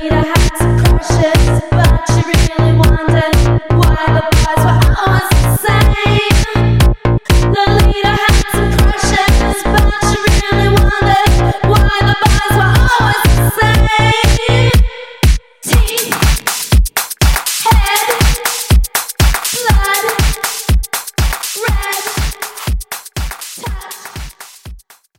need a